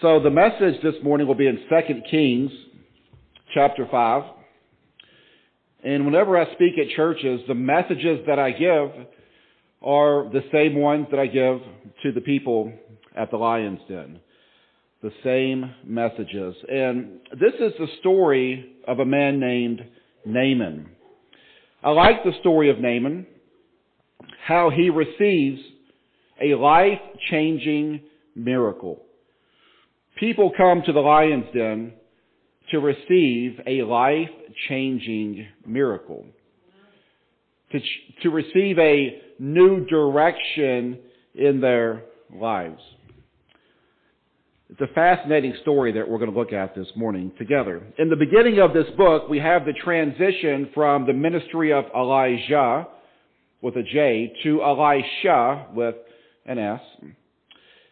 So the message this morning will be in 2 Kings chapter 5. And whenever I speak at churches, the messages that I give are the same ones that I give to the people at the Lion's Den. The same messages. And this is the story of a man named Naaman. I like the story of Naaman, how he receives a life-changing miracle. People come to the Lion's Den to receive a life-changing miracle. To, to receive a new direction in their lives. It's a fascinating story that we're going to look at this morning together. In the beginning of this book, we have the transition from the ministry of Elijah with a J to Elisha with an S.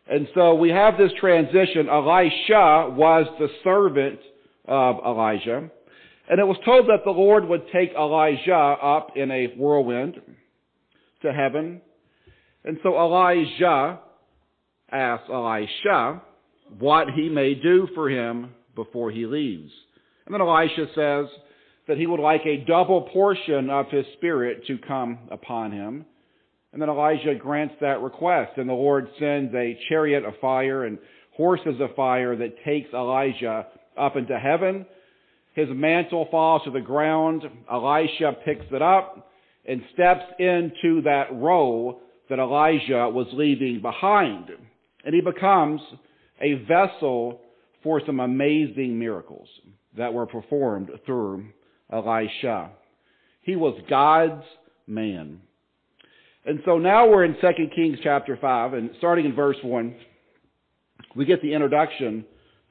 And so we have this transition. Elisha was the servant of Elijah. And it was told that the Lord would take Elijah up in a whirlwind to heaven. And so Elijah asked Elisha what he may do for him before he leaves. And then Elisha says that he would like a double portion of his spirit to come upon him. And then Elijah grants that request, and the Lord sends a chariot of fire and horses of fire that takes Elijah up into heaven. His mantle falls to the ground. Elisha picks it up and steps into that role that Elijah was leaving behind. And he becomes a vessel for some amazing miracles that were performed through Elisha. He was God's man. And so now we're in 2 Kings chapter 5, and starting in verse 1, we get the introduction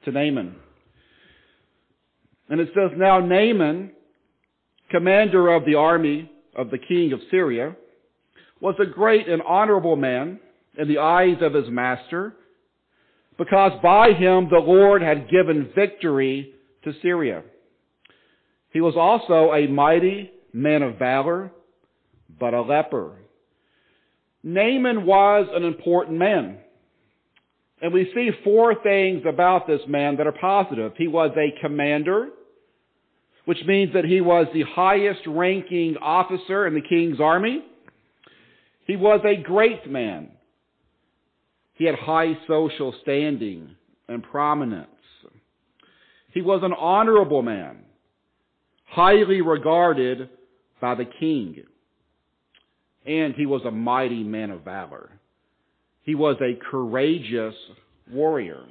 to Naaman. And it says, Now Naaman, commander of the army of the king of Syria, was a great and honorable man in the eyes of his master, because by him the Lord had given victory to Syria. He was also a mighty man of valor, but a leper. Naaman was an important man. And we see four things about this man that are positive. He was a commander, which means that he was the highest ranking officer in the king's army. He was a great man. He had high social standing and prominence. He was an honorable man, highly regarded by the king. And he was a mighty man of valor. He was a courageous warrior.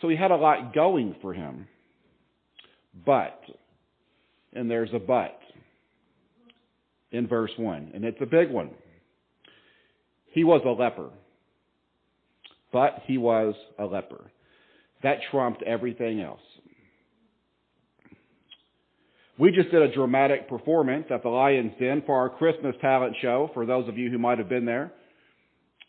So he had a lot going for him. But, and there's a but in verse 1, and it's a big one. He was a leper. But he was a leper. That trumped everything else. We just did a dramatic performance at the Lion's Den for our Christmas talent show, for those of you who might have been there,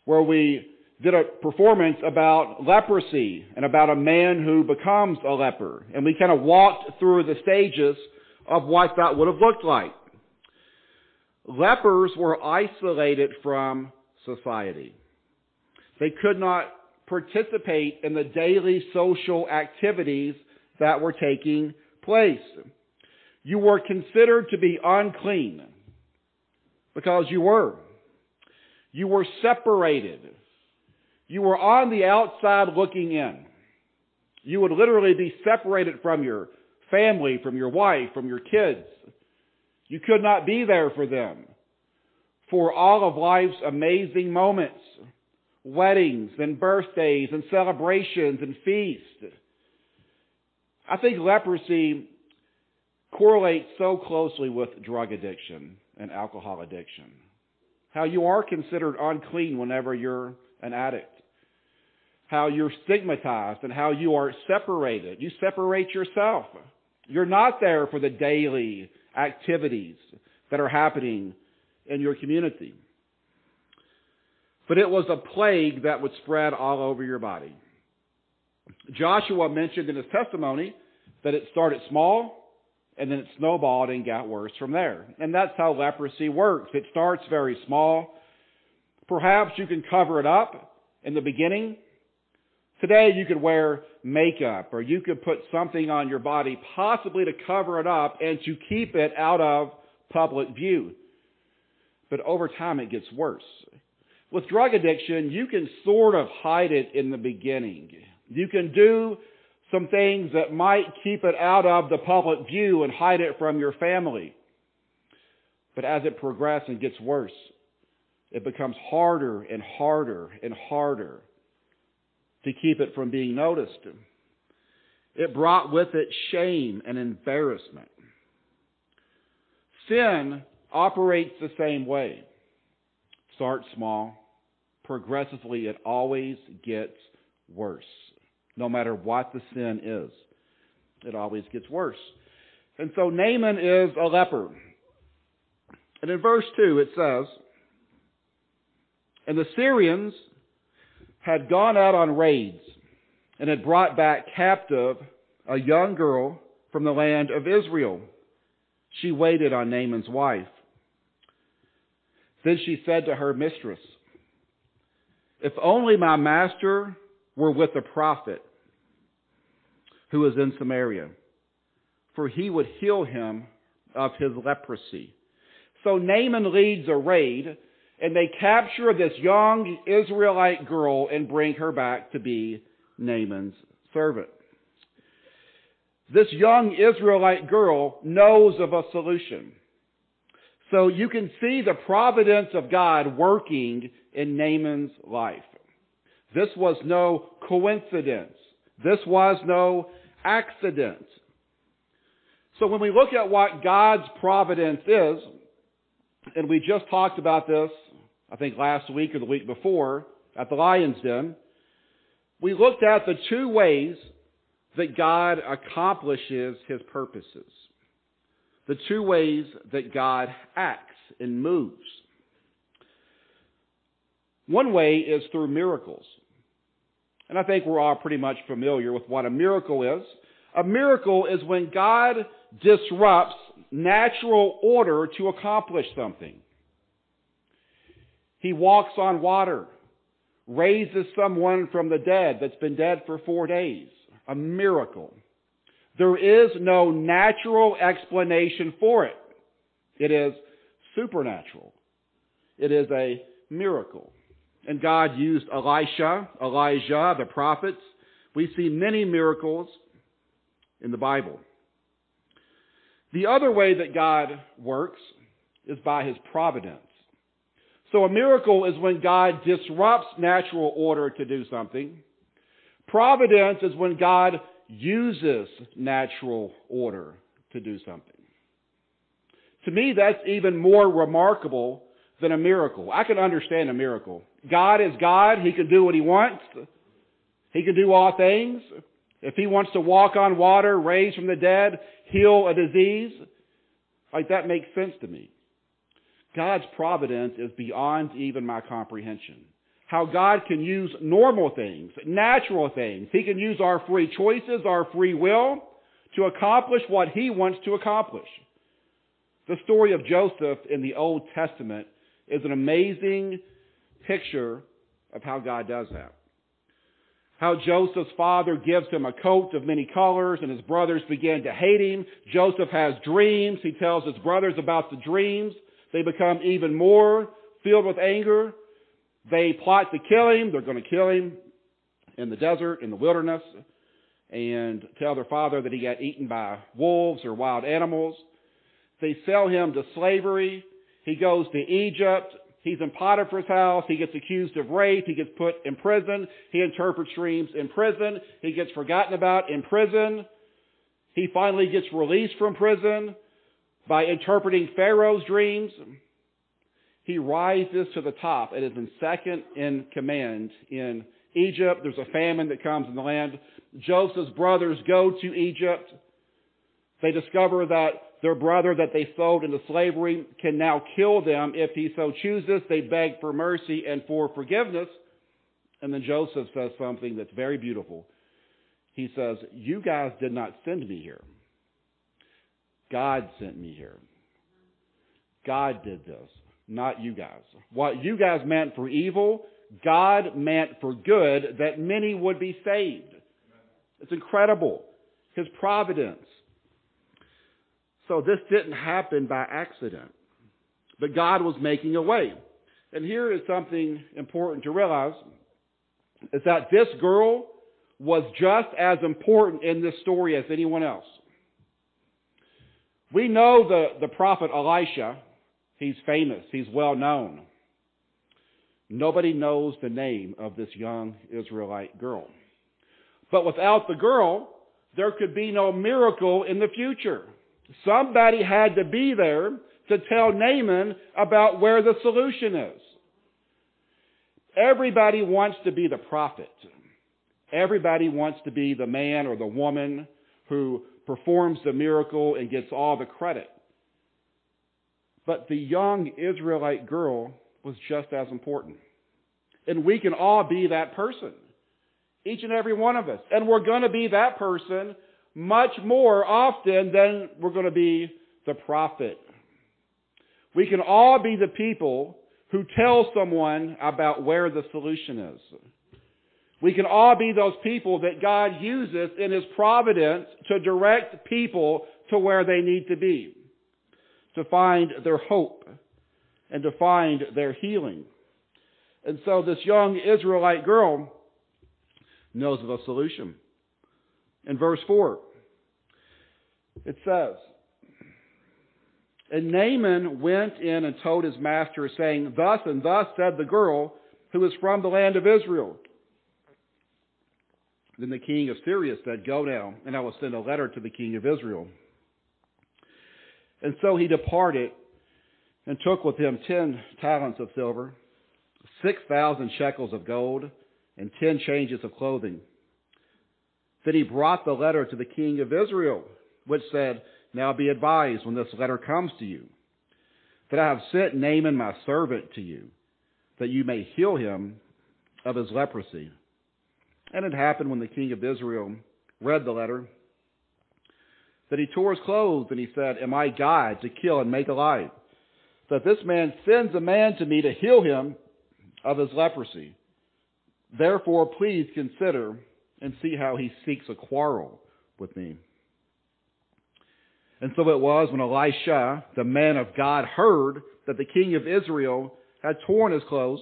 where we did a performance about leprosy and about a man who becomes a leper. And we kind of walked through the stages of what that would have looked like. Lepers were isolated from society. They could not participate in the daily social activities that were taking place. You were considered to be unclean because you were. You were separated. You were on the outside looking in. You would literally be separated from your family, from your wife, from your kids. You could not be there for them for all of life's amazing moments, weddings and birthdays and celebrations and feasts. I think leprosy correlates so closely with drug addiction and alcohol addiction. How you are considered unclean whenever you're an addict. How you're stigmatized and how you are separated. You separate yourself. You're not there for the daily activities that are happening in your community. But it was a plague that would spread all over your body. Joshua mentioned in his testimony that it started small and then it snowballed and got worse from there. And that's how leprosy works. It starts very small. Perhaps you can cover it up in the beginning Today you could wear makeup or you could put something on your body possibly to cover it up and to keep it out of public view. But over time it gets worse. With drug addiction, you can sort of hide it in the beginning. You can do some things that might keep it out of the public view and hide it from your family. But as it progresses and gets worse, it becomes harder and harder and harder to keep it from being noticed. It brought with it shame and embarrassment. Sin operates the same way. Start small. Progressively, it always gets worse. No matter what the sin is, it always gets worse. And so Naaman is a leper. And in verse 2 it says, And the Syrians had gone out on raids and had brought back captive a young girl from the land of Israel. She waited on Naaman's wife. Then she said to her mistress, If only my master were with the prophet who was in Samaria, for he would heal him of his leprosy. So Naaman leads a raid and they capture this young Israelite girl and bring her back to be Naaman's servant. This young Israelite girl knows of a solution. So you can see the providence of God working in Naaman's life. This was no coincidence. This was no accident. So when we look at what God's providence is, and we just talked about this, I think last week or the week before, at the Lion's Den, we looked at the two ways that God accomplishes His purposes. The two ways that God acts and moves. One way is through miracles. And I think we're all pretty much familiar with what a miracle is. A miracle is when God disrupts natural order to accomplish something. He walks on water, raises someone from the dead that's been dead for four days. A miracle. There is no natural explanation for it. It is supernatural. It is a miracle. And God used Elisha, Elijah, the prophets. We see many miracles in the Bible. The other way that God works is by His providence. So a miracle is when God disrupts natural order to do something. Providence is when God uses natural order to do something. To me, that's even more remarkable than a miracle. I can understand a miracle. God is God. He can do what He wants. He can do all things. If He wants to walk on water, raise from the dead, heal a disease, like that makes sense to me. God's providence is beyond even my comprehension. How God can use normal things, natural things. He can use our free choices, our free will, to accomplish what He wants to accomplish. The story of Joseph in the Old Testament is an amazing picture of how God does that. How Joseph's father gives him a coat of many colors and his brothers begin to hate him. Joseph has dreams. He tells his brothers about the dreams. They become even more filled with anger. They plot to kill him. They're going to kill him in the desert, in the wilderness, and tell their father that he got eaten by wolves or wild animals. They sell him to slavery. He goes to Egypt. He's in Potiphar's house. He gets accused of rape. He gets put in prison. He interprets dreams in prison. He gets forgotten about in prison. He finally gets released from prison by interpreting Pharaoh's dreams. He rises to the top and is in second in command in Egypt. There's a famine that comes in the land. Joseph's brothers go to Egypt. They discover that their brother that they sold into slavery can now kill them if he so chooses. They beg for mercy and for forgiveness. And then Joseph says something that's very beautiful. He says, You guys did not send me here. God sent me here. God did this, not you guys. What you guys meant for evil, God meant for good that many would be saved. It's incredible. His providence. So this didn't happen by accident. But God was making a way. And here is something important to realize is that this girl was just as important in this story as anyone else. We know the, the prophet Elisha. He's famous. He's well known. Nobody knows the name of this young Israelite girl. But without the girl, there could be no miracle in the future. Somebody had to be there to tell Naaman about where the solution is. Everybody wants to be the prophet. Everybody wants to be the man or the woman who performs the miracle and gets all the credit. But the young Israelite girl was just as important. And we can all be that person. Each and every one of us. And we're going to be that person much more often than we're going to be the prophet. We can all be the people who tell someone about where the solution is. We can all be those people that God uses in His providence to direct people to where they need to be, to find their hope and to find their healing. And so this young Israelite girl knows of a solution. In verse 4, it says, And Naaman went in and told his master, saying, Thus and thus said the girl who is from the land of Israel. Then the king of Syria said, Go now, and I will send a letter to the king of Israel. And so he departed and took with him ten talents of silver, six thousand shekels of gold, and ten changes of clothing. Then he brought the letter to the king of Israel, which said, Now be advised when this letter comes to you, that I have sent Naaman my servant to you, that you may heal him of his leprosy. And it happened when the king of Israel read the letter that he tore his clothes and he said, Am I God to kill and make alive? That this man sends a man to me to heal him of his leprosy. Therefore, please consider and see how he seeks a quarrel with me. And so it was when Elisha, the man of God, heard that the king of Israel had torn his clothes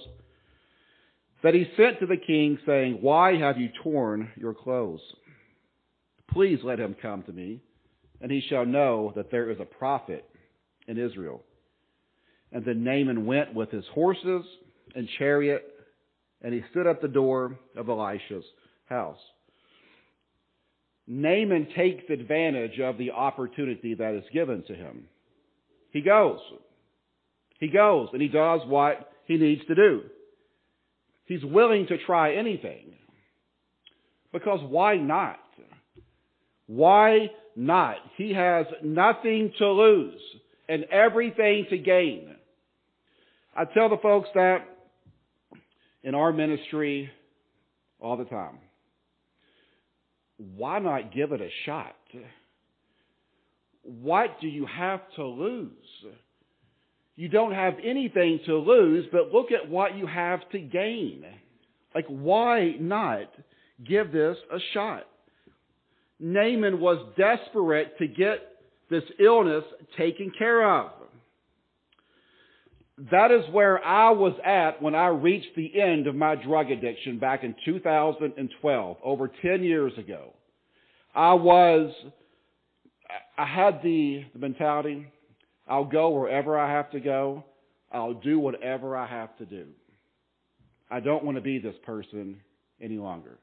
that he sent to the king, saying, Why have you torn your clothes? Please let him come to me, and he shall know that there is a prophet in Israel. And then Naaman went with his horses and chariot, and he stood at the door of Elisha's house. Naaman takes advantage of the opportunity that is given to him. He goes. He goes and he does what he needs to do. He's willing to try anything. Because why not? Why not? He has nothing to lose and everything to gain. I tell the folks that in our ministry all the time. Why not give it a shot? What do you have to lose? You don't have anything to lose, but look at what you have to gain. Like, why not give this a shot? Naaman was desperate to get this illness taken care of. That is where I was at when I reached the end of my drug addiction back in 2012, over 10 years ago. I was, I had the, the mentality, I'll go wherever I have to go. I'll do whatever I have to do. I don't want to be this person any longer.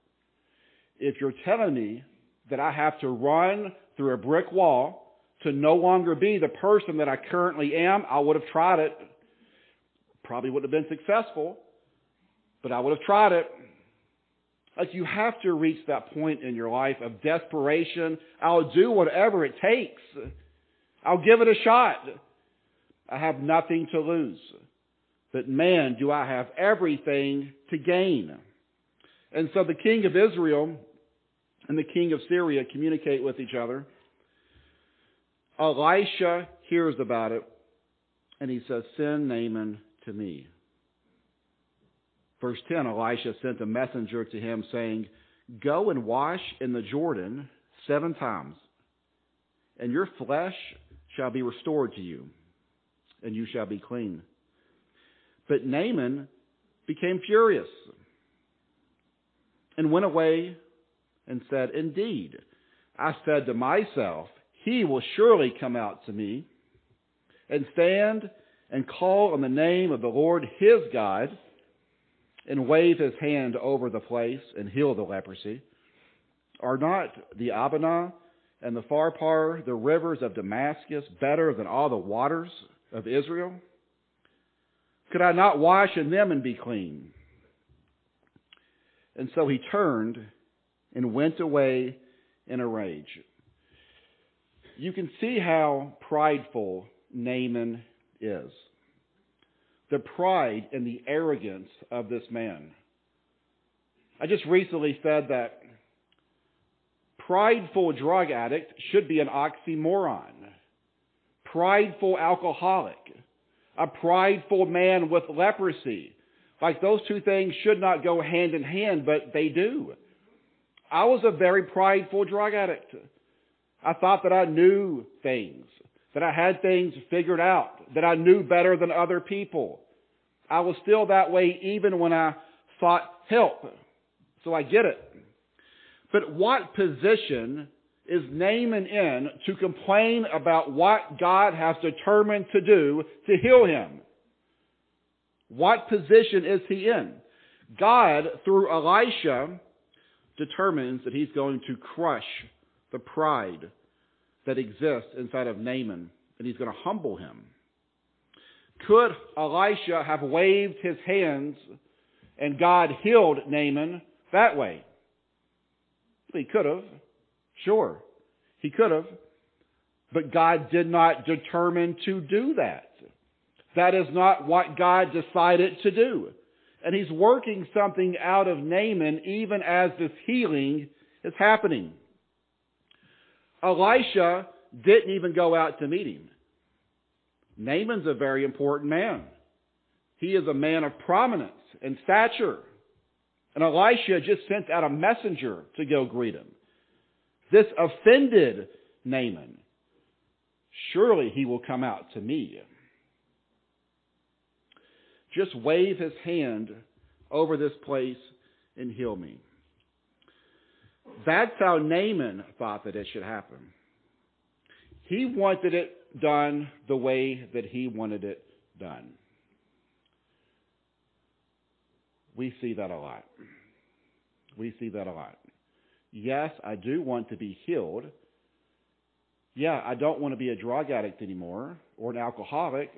If you're telling me that I have to run through a brick wall to no longer be the person that I currently am, I would have tried it. Probably wouldn't have been successful, but I would have tried it. Like you have to reach that point in your life of desperation. I'll do whatever it takes. I'll give it a shot. I have nothing to lose. But man, do I have everything to gain. And so the king of Israel and the king of Syria communicate with each other. Elisha hears about it and he says, Send Naaman to me. Verse 10 Elisha sent a messenger to him, saying, Go and wash in the Jordan seven times, and your flesh shall be restored to you, and you shall be clean. But Naaman became furious and went away and said, Indeed, I said to myself, He will surely come out to me and stand and call on the name of the Lord his God and wave his hand over the place and heal the leprosy? Are not the Abana and the Pharpar, the rivers of Damascus, better than all the waters of Israel? Could I not wash in them and be clean? And so he turned and went away in a rage. You can see how prideful Naaman is the pride and the arrogance of this man. I just recently said that prideful drug addict should be an oxymoron. Prideful alcoholic. A prideful man with leprosy. Like those two things should not go hand in hand, but they do. I was a very prideful drug addict. I thought that I knew things that I had things figured out, that I knew better than other people. I was still that way even when I sought help. So I get it. But what position is Naaman in to complain about what God has determined to do to heal him? What position is he in? God, through Elisha, determines that he's going to crush the pride that exists inside of Naaman, and he's going to humble him. Could Elisha have waved his hands and God healed Naaman that way? He could have. Sure. He could have. But God did not determine to do that. That is not what God decided to do. And he's working something out of Naaman even as this healing is happening. Elisha didn't even go out to meet him. Naaman's a very important man. He is a man of prominence and stature. And Elisha just sent out a messenger to go greet him. This offended Naaman. Surely he will come out to me. Just wave his hand over this place and heal me. That's how Naaman thought that it should happen. He wanted it done the way that he wanted it done. We see that a lot. We see that a lot. Yes, I do want to be healed. Yeah, I don't want to be a drug addict anymore or an alcoholic,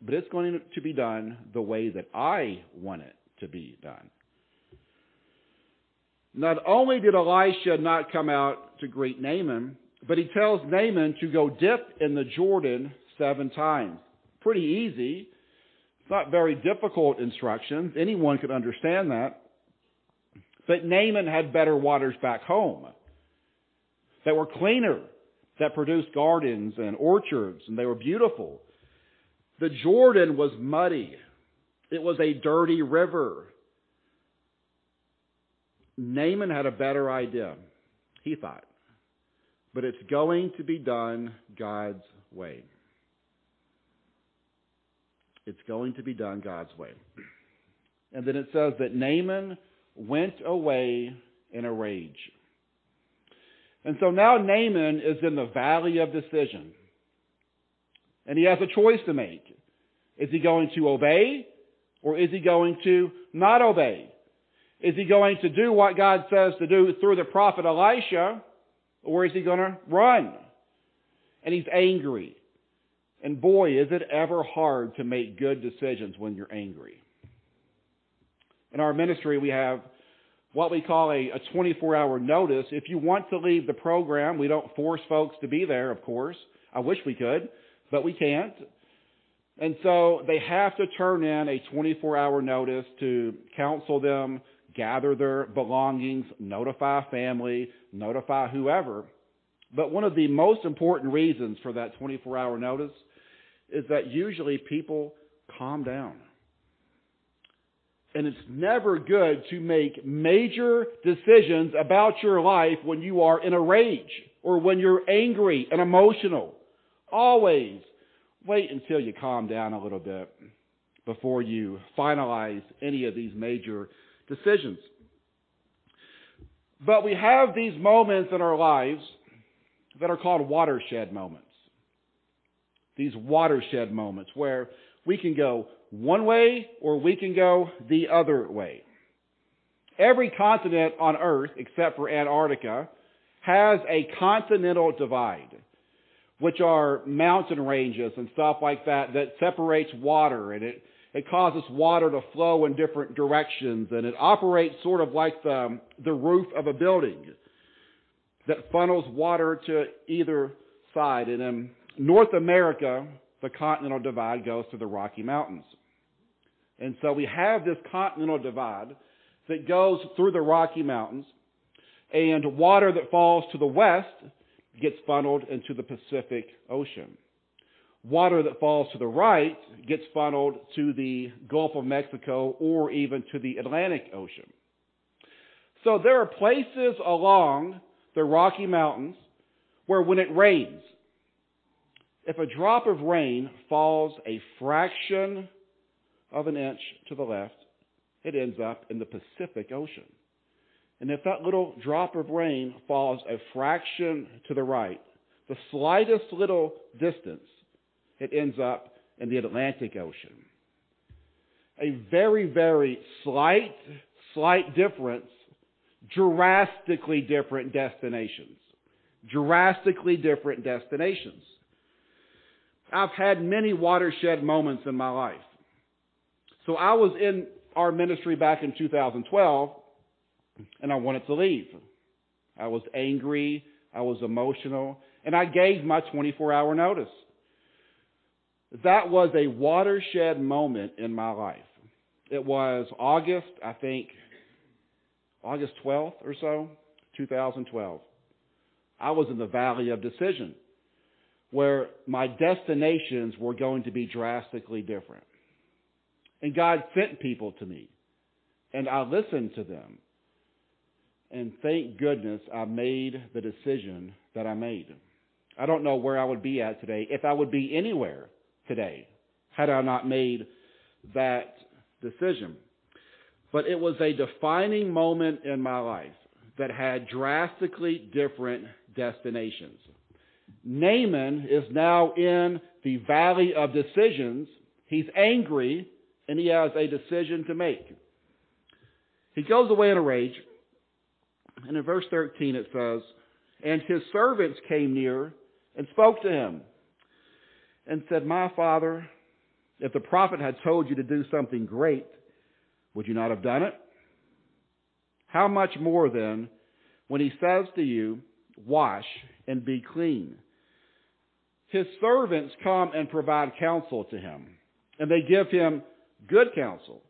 but it's going to be done the way that I want it to be done. Not only did Elisha not come out to greet Naaman, but he tells Naaman to go dip in the Jordan seven times. Pretty easy. It's not very difficult instructions. Anyone could understand that. But Naaman had better waters back home that were cleaner, that produced gardens and orchards, and they were beautiful. The Jordan was muddy. It was a dirty river. Naaman had a better idea, he thought. But it's going to be done God's way. It's going to be done God's way. And then it says that Naaman went away in a rage. And so now Naaman is in the valley of decision. And he has a choice to make. Is he going to obey or is he going to not obey? Is he going to do what God says to do through the prophet Elisha, or is he going to run? And he's angry. And boy, is it ever hard to make good decisions when you're angry. In our ministry, we have what we call a, a 24 hour notice. If you want to leave the program, we don't force folks to be there, of course. I wish we could, but we can't. And so they have to turn in a 24 hour notice to counsel them, gather their belongings, notify family, notify whoever. But one of the most important reasons for that 24 hour notice is that usually people calm down. And it's never good to make major decisions about your life when you are in a rage or when you're angry and emotional. Always wait until you calm down a little bit before you finalize any of these major decisions. But we have these moments in our lives that are called watershed moments. These watershed moments where we can go one way or we can go the other way. Every continent on earth, except for Antarctica, has a continental divide, which are mountain ranges and stuff like that that separates water and it, it causes water to flow in different directions and it operates sort of like the, the roof of a building that funnels water to either side. And in North America, the continental divide goes to the Rocky Mountains. And so we have this continental divide that goes through the Rocky Mountains, and water that falls to the west gets funneled into the Pacific Ocean. Water that falls to the right gets funneled to the Gulf of Mexico or even to the Atlantic Ocean. So there are places along the Rocky Mountains where when it rains, if a drop of rain falls a fraction of an inch to the left, it ends up in the Pacific Ocean. And if that little drop of rain falls a fraction to the right, the slightest little distance, it ends up in the Atlantic Ocean. A very, very slight, slight difference, drastically different destinations. Drastically different destinations. I've had many watershed moments in my life. So I was in our ministry back in 2012 and I wanted to leave. I was angry. I was emotional and I gave my 24 hour notice. That was a watershed moment in my life. It was August, I think, August 12th or so, 2012. I was in the valley of decision where my destinations were going to be drastically different. And God sent people to me. And I listened to them. And thank goodness I made the decision that I made. I don't know where I would be at today, if I would be anywhere today, had I not made that decision. But it was a defining moment in my life that had drastically different destinations. Naaman is now in the valley of decisions. He's angry and he has a decision to make. He goes away in a rage. And in verse 13 it says, And his servants came near and spoke to him and said, My father, if the prophet had told you to do something great, would you not have done it? How much more then when he says to you, Wash and be clean? His servants come and provide counsel to him, and they give him good counsel.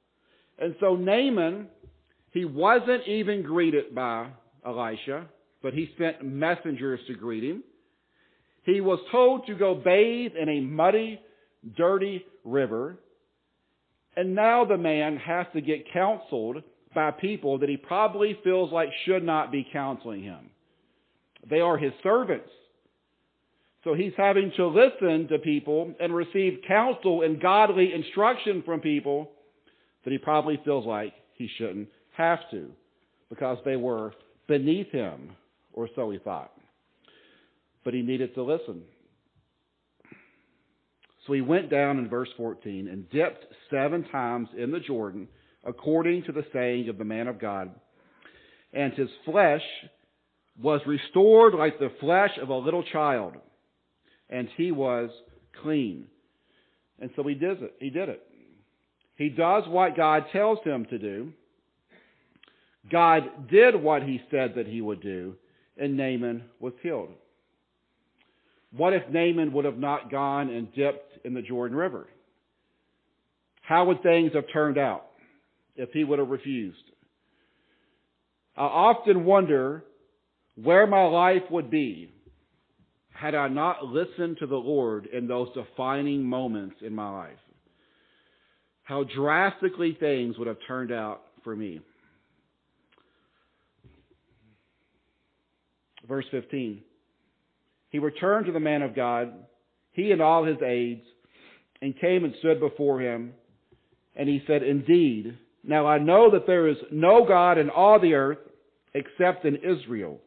And so Naaman, he wasn't even greeted by Elisha, but he sent messengers to greet him. He was told to go bathe in a muddy, dirty river. And now the man has to get counseled by people that he probably feels like should not be counseling him. They are his servants. So he's having to listen to people and receive counsel and godly instruction from people that he probably feels like he shouldn't have to because they were beneath him, or so he thought. But he needed to listen. So he went down in verse 14 and dipped seven times in the Jordan according to the saying of the man of God. And his flesh was restored like the flesh of a little child and he was clean. And so he did it. He did it. He does what God tells him to do. God did what he said that he would do, and Naaman was healed. What if Naaman would have not gone and dipped in the Jordan River? How would things have turned out if he would have refused? I often wonder where my life would be had I not listened to the Lord in those defining moments in my life. how drastically things would have turned out for me. Verse 15. He returned to the man of God, he and all his aides, and came and stood before him. And he said, Indeed, now I know that there is no God in all the earth except in Israel.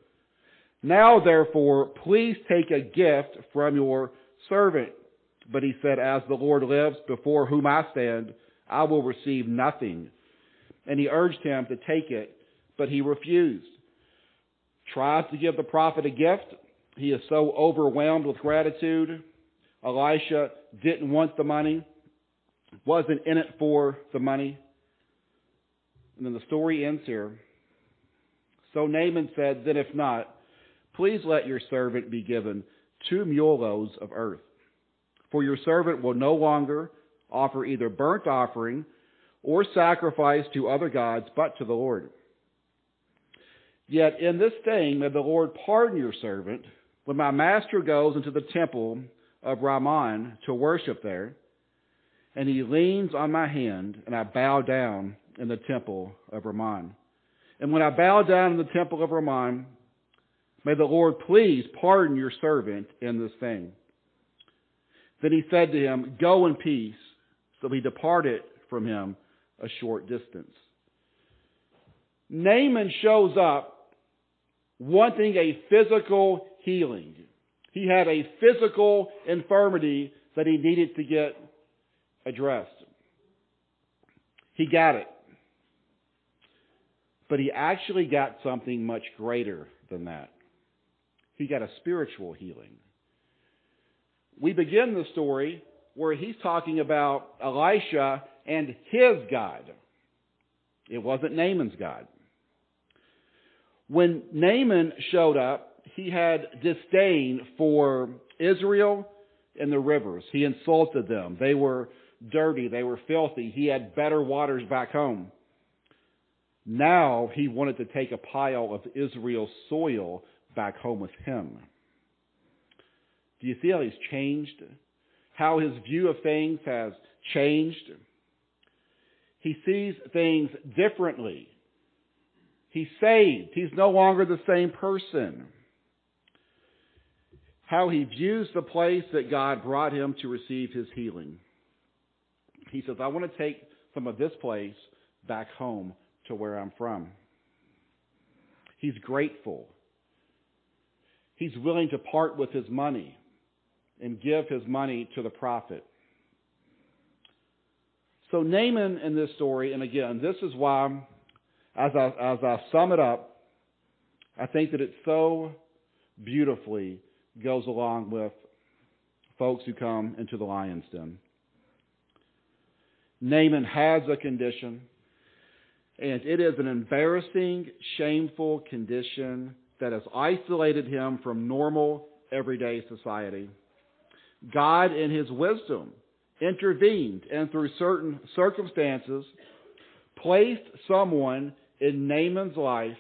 Now therefore, please take a gift from your servant. But he said, As the Lord lives, before whom I stand, I will receive nothing. And he urged him to take it, but he refused. Tries to give the prophet a gift. He is so overwhelmed with gratitude. Elisha didn't want the money, wasn't in it for the money. And then the story ends here. So Naaman said, Then if not, please let your servant be given two mule loads of earth. For your servant will no longer offer either burnt offering or sacrifice to other gods, but to the Lord. Yet in this thing may the Lord pardon your servant when my master goes into the temple of Rimmon to worship there, and he leans on my hand, and I bow down in the temple of Rimmon. And when I bow down in the temple of Rimmon, may the Lord please pardon your servant in this thing. Then he said to him, Go in peace. So he departed from him a short distance. Naaman shows up wanting a physical healing. He had a physical infirmity that he needed to get addressed. He got it. But he actually got something much greater than that. He got a spiritual healing. We begin the story where he's talking about Elisha and his God. It wasn't Naaman's God. When Naaman showed up, he had disdain for Israel and the rivers. He insulted them. They were dirty. They were filthy. He had better waters back home. Now he wanted to take a pile of Israel's soil back home with him. Do you see how he's changed? How his view of things has changed? He sees things differently. He's saved. He's no longer the same person. How he views the place that God brought him to receive his healing. He says, I want to take some of this place back home to where I'm from. He's grateful. He's willing to part with his money and give his money to the prophet. So Naaman in this story, and again, this is why, as I, as I sum it up, I think that it so beautifully goes along with folks who come into the lion's den. Naaman has a condition, and it is an embarrassing, shameful condition that has isolated him from normal, everyday society. God, in His wisdom, intervened and through certain circumstances placed someone in Naaman's life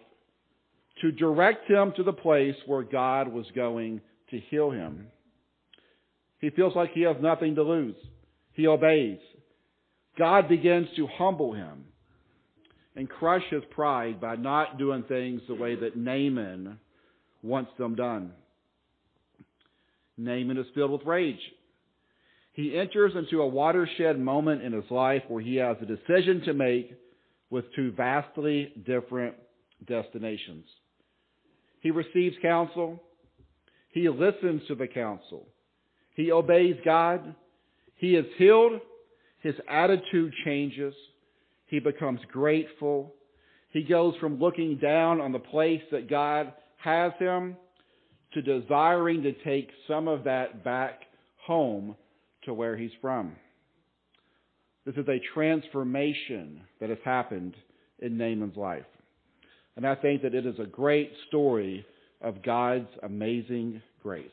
to direct him to the place where God was going to heal him. He feels like he has nothing to lose. He obeys. God begins to humble him and crush his pride by not doing things the way that Naaman wants them done. Naaman is filled with rage. He enters into a watershed moment in his life where he has a decision to make with two vastly different destinations. He receives counsel. He listens to the counsel. He obeys God. He is healed. His attitude changes. He becomes grateful. He goes from looking down on the place that God has him to desiring to take some of that back home to where he's from. This is a transformation that has happened in Naaman's life. And I think that it is a great story of God's amazing grace.